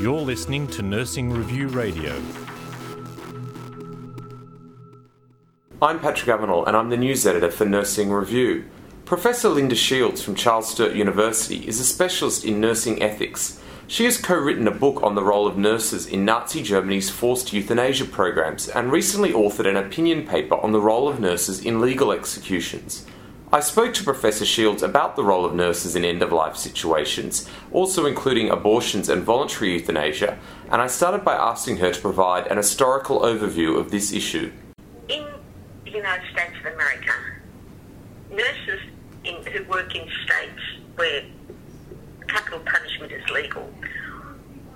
You're listening to Nursing Review Radio. I'm Patrick Avenel and I'm the news editor for Nursing Review. Professor Linda Shields from Charles Sturt University is a specialist in nursing ethics. She has co written a book on the role of nurses in Nazi Germany's forced euthanasia programs and recently authored an opinion paper on the role of nurses in legal executions. I spoke to Professor Shields about the role of nurses in end of life situations, also including abortions and voluntary euthanasia, and I started by asking her to provide an historical overview of this issue. In the United States of America, nurses in, who work in states where capital punishment is legal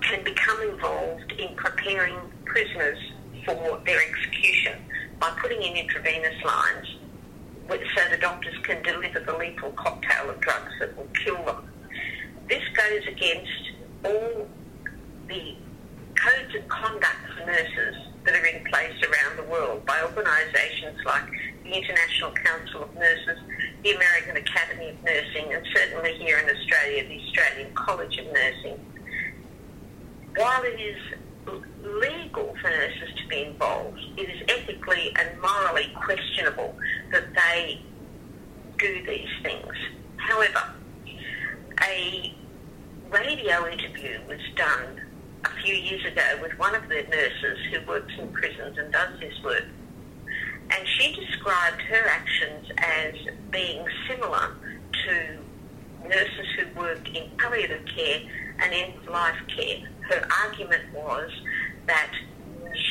can become involved in preparing prisoners for their execution by putting in intravenous lines so the doctors can deliver the lethal cocktail of drugs that will kill them. This goes against all the codes of conduct for nurses that are in place around the world by organisations like the International Council of Nurses, the American Academy of Nursing, and certainly here in Australia, the Australian College of Nursing. While it is legal for nurses to be involved, it is ethically and morally questionable do these things. However, a radio interview was done a few years ago with one of the nurses who works in prisons and does this work. And she described her actions as being similar to nurses who work in palliative care and end-of-life care. Her argument was that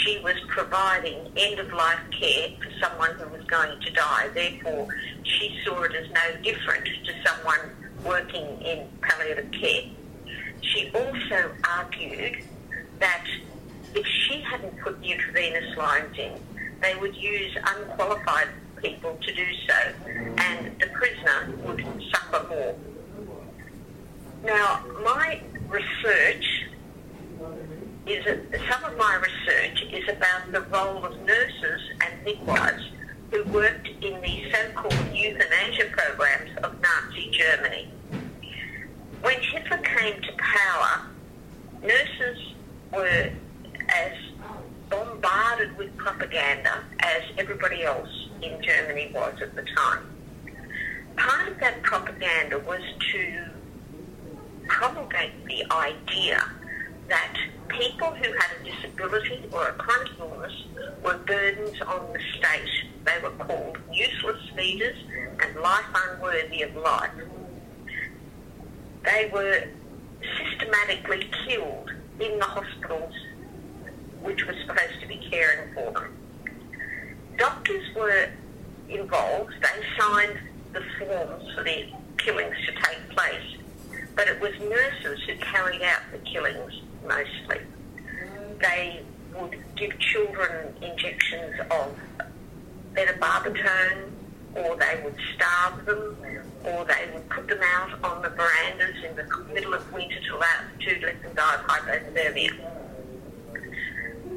she was providing end-of-life care for someone who was going to die. Therefore, she saw it as no different to someone working in palliative care. She also argued that if she hadn't put intravenous lines in, they would use unqualified people to do so, and the prisoner would suffer more. Now, my research is that some of my research is about the role of nurses and midwives who worked in the so-called euthanasia programs of Nazi Germany. When Hitler came to power, nurses were as bombarded with propaganda as everybody else in Germany was at the time. Part of that propaganda was to promulgate the idea that people who had a disability or a chronic illness were burdens on the state. They were called useless feeders and life unworthy of life. They were systematically killed in the hospitals which were supposed to be caring for them. Doctors were involved. They signed the forms for the killings to take place. But it was nurses who carried out the killings mostly. They would give children injections of beta-barbital, or they would starve them, or they would put them out on the verandas in the middle of winter to, allow, to let them die of hypothermia.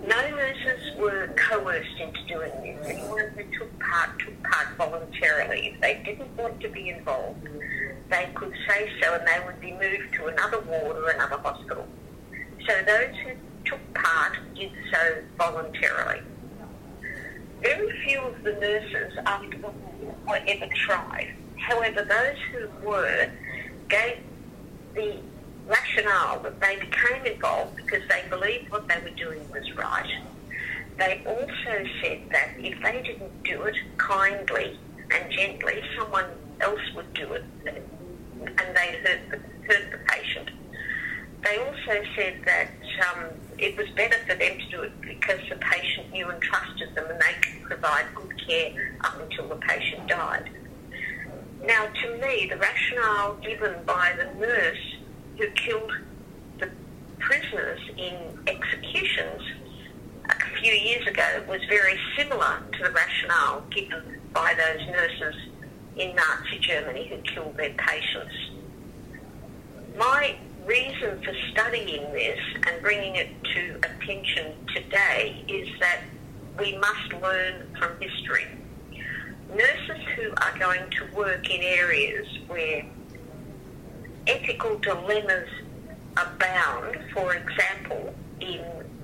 No nurses were coerced into doing this. Anyone who took part took part voluntarily. If they didn't want to be involved, they could say so and they would be moved to another ward or another hospital. So those who took part did so voluntarily. Very few of the nurses after the war were ever tried. However, those who were gave the rationale that they became involved because they believed what they were doing was right. They also said that if they didn't do it kindly and gently, someone else would do it and they hurt the, hurt the patient. They also said that um, it was better for them to do it because the patient knew and trusted them and they could provide good care up until the patient died. Now, to me, the rationale given by the nurse who killed the prisoners in executions a few years ago was very similar to the rationale given by those nurses in Nazi Germany who killed their patients. My reason for studying this and bringing it to attention today is that we must learn from history. Nurses who are going to work in areas where ethical dilemmas abound, for example, in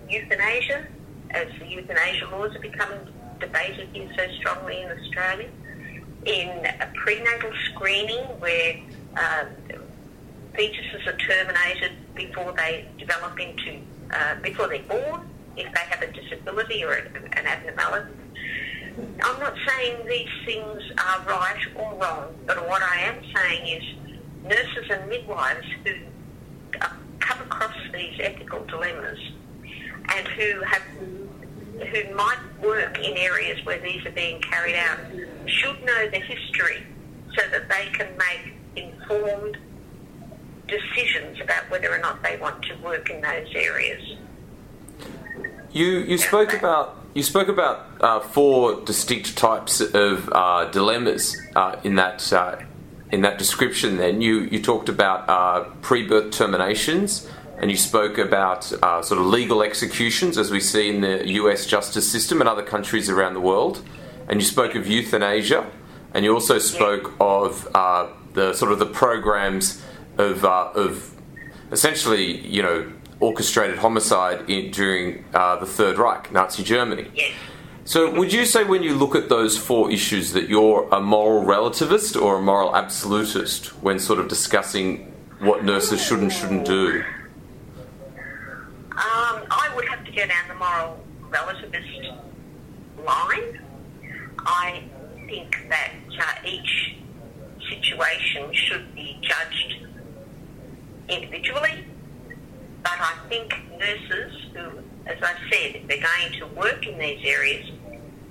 euthanasia, as the euthanasia laws are becoming debated here so strongly in Australia, in prenatal screening where uh, fetuses are terminated before they develop into, uh, before they're born, if they have a disability or an abnormality. I'm not saying these things are right or wrong, but what I am saying is nurses and midwives who come across these ethical dilemmas and who have who might work in areas where these are being carried out should know the history so that they can make informed decisions about whether or not they want to work in those areas. You you spoke about you spoke about uh, four distinct types of uh, dilemmas uh, in that uh, in that description. Then you you talked about uh, pre-birth terminations, and you spoke about uh, sort of legal executions as we see in the U.S. justice system and other countries around the world, and you spoke of euthanasia, and you also spoke of the sort of the programs of of essentially you know orchestrated homicide in, during uh, the Third Reich, Nazi Germany. Yes. So, would you say when you look at those four issues that you're a moral relativist or a moral absolutist when sort of discussing what nurses should and shouldn't do? Um, I would have to go down the moral relativist line. I think that uh, each situation should be judged individually but I think nurses who, as I said, they're going to work in these areas,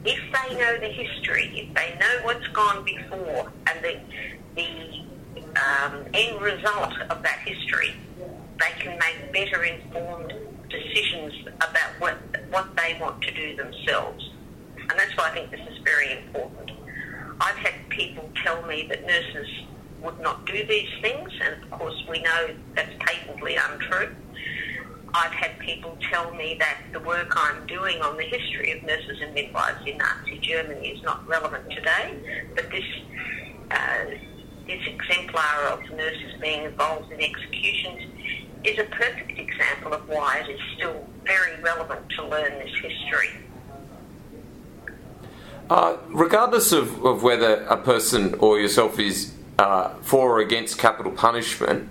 if they know the history, if they know what's gone before and the, the um, end result of that history, they can make better informed decisions about what, what they want to do themselves. And that's why I think this is very important. I've had people tell me that nurses would not do these things, and of course we know that's patently untrue. I've had people tell me that the work I'm doing on the history of nurses and midwives in Nazi Germany is not relevant today, but this uh, this exemplar of nurses being involved in executions is a perfect example of why it is still very relevant to learn this history. Uh, regardless of, of whether a person or yourself is uh, for or against capital punishment,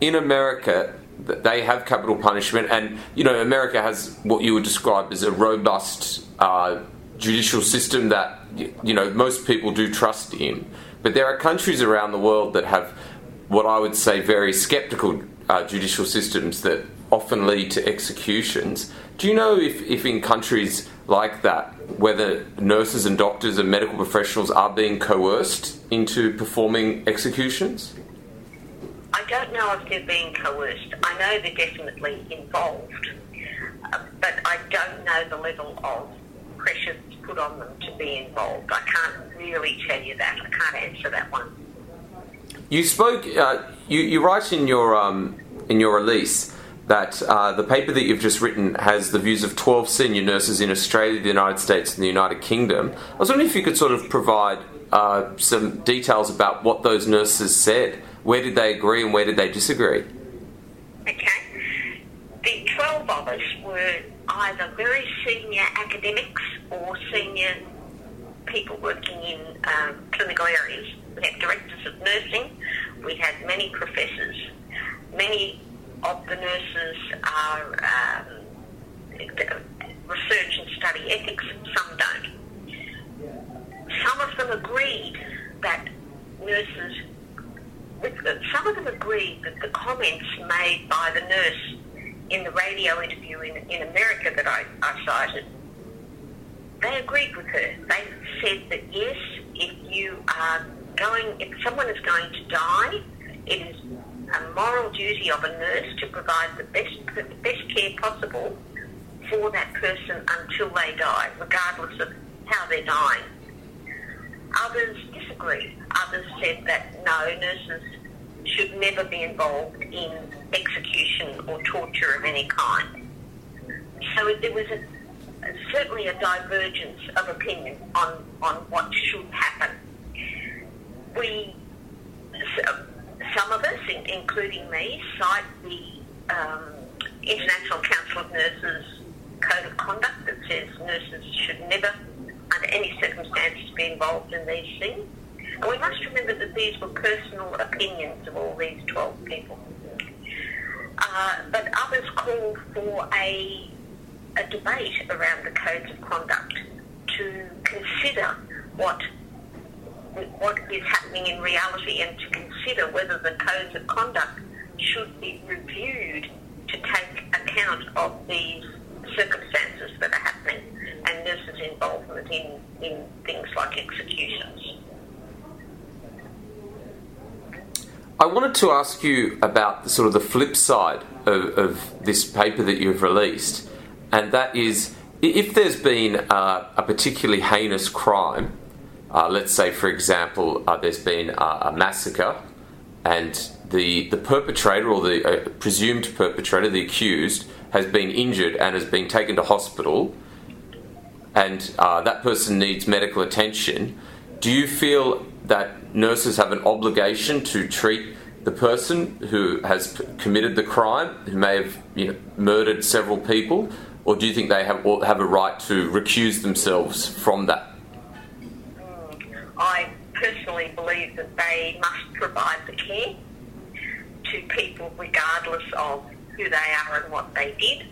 in America, they have capital punishment, and you know America has what you would describe as a robust uh, judicial system that you know most people do trust in. But there are countries around the world that have what I would say very skeptical uh, judicial systems that often lead to executions. Do you know if, if in countries like that, whether nurses and doctors and medical professionals are being coerced into performing executions? I don't know if they're being coerced. I know they're definitely involved, but I don't know the level of pressure that's put on them to be involved. I can't really tell you that. I can't answer that one. You spoke. Uh, you, you write in your um, in your release that uh, the paper that you've just written has the views of 12 senior nurses in Australia, the United States, and the United Kingdom. I was wondering if you could sort of provide uh, some details about what those nurses said where did they agree and where did they disagree? Okay. The 12 of us were either very senior academics or senior people working in um, clinical areas. We had directors of nursing, we had many professors. Many of the nurses are um, research and study ethics, some don't. Some of them agreed that nurses some of them agreed that the comments made by the nurse in the radio interview in, in America that I, I cited, they agreed with her. They said that yes, if you are going, if someone is going to die, it is a moral duty of a nurse to provide the best, best care possible for that person until they die, regardless of how they're dying. Others disagreed. Others said that no, nurses should never be involved in execution or torture of any kind. So there was a, certainly a divergence of opinion on, on what should happen. We, some of us, including me, cite the um, International Council of Nurses code of conduct that says nurses should never, under any circumstances, be involved in these things. And we must remember that these were personal opinions of all these 12 people. Uh, but others called for a, a debate around the codes of conduct to consider what what is happening in reality and to consider whether the codes of conduct should be reviewed to take account of these circumstances that are happening and nurses' involvement in, in things like executions. I wanted to ask you about the, sort of the flip side of, of, this paper that you've released, and that is if there's been uh, a particularly heinous crime, uh, let's say, for example, uh, there's been a massacre, and the, the perpetrator or the uh, presumed perpetrator, the accused, has been injured and has been taken to hospital, and uh, that person needs medical attention, do you feel that nurses have an obligation to treat the person who has p- committed the crime, who may have you know, murdered several people, or do you think they have have a right to recuse themselves from that? I personally believe that they must provide the care to people regardless of who they are and what they did.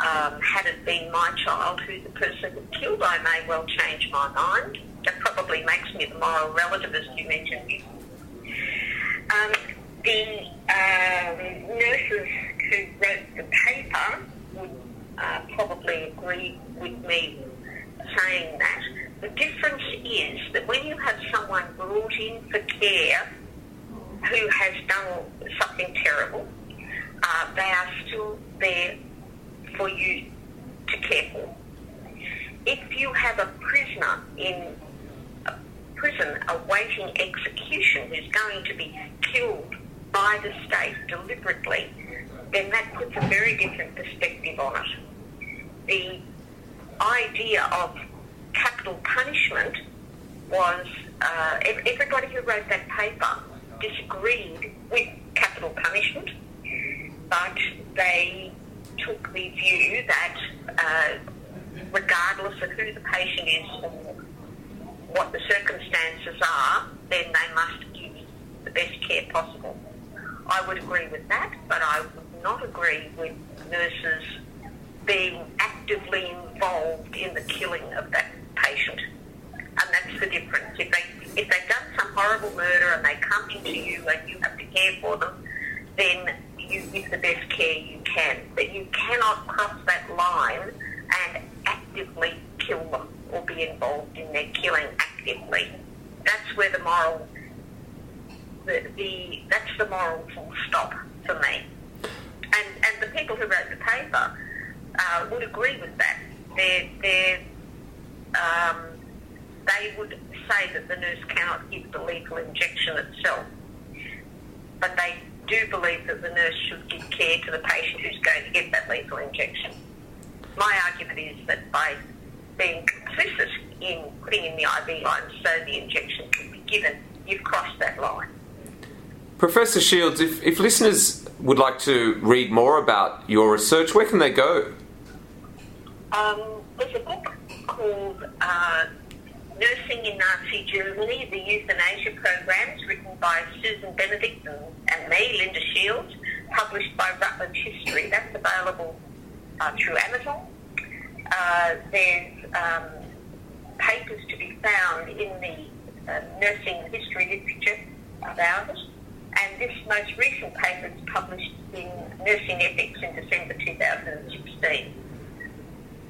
Um, had it been my child who the person had killed, I may well change my mind. That probably makes me the moral relativist you mentioned. Um, the um, nurses who wrote the paper would uh, probably agree with me saying that. The difference is that when you have someone brought in for care who has done something terrible, uh, they are still there for you to care for. If you have a prisoner in a prison awaiting execution who's going to be killed by the state deliberately, then that puts a very different perspective on it. The idea of capital punishment was uh, everybody who wrote that paper disagreed with capital punishment but they took the view that uh, regardless of who the patient is or what the circumstances are, then they must give the best care possible. I would agree with that, but I would not agree with nurses being actively involved in the killing of that patient. And that's the difference. If they if they've done some horrible murder and they come into you and you have to care for them, then you give the best care you can. But you cannot cross that line and actively kill them or be involved in their killing actively. That's where the moral, the, the that's the moral full stop for me. And and the people who wrote the paper uh, would agree with that. They're, they're, um, they would say that the nurse cannot give the lethal injection itself, but they do believe that the nurse should give care to the patient who's going to get that lethal injection. My argument is that by being complicit in putting in the IV line so the injection can be given, you've crossed that line. Professor Shields, if, if listeners would like to read more about your research, where can they go? Um, there's a book called uh, Nursing in Nazi Germany, the Euthanasia Programs, written by Susan Benedict and, me, Linda Shields, published by Routledge History. That's available uh, through Amazon. Uh, there's um, papers to be found in the uh, nursing history literature about it. And this most recent paper is published in Nursing Ethics in December 2016.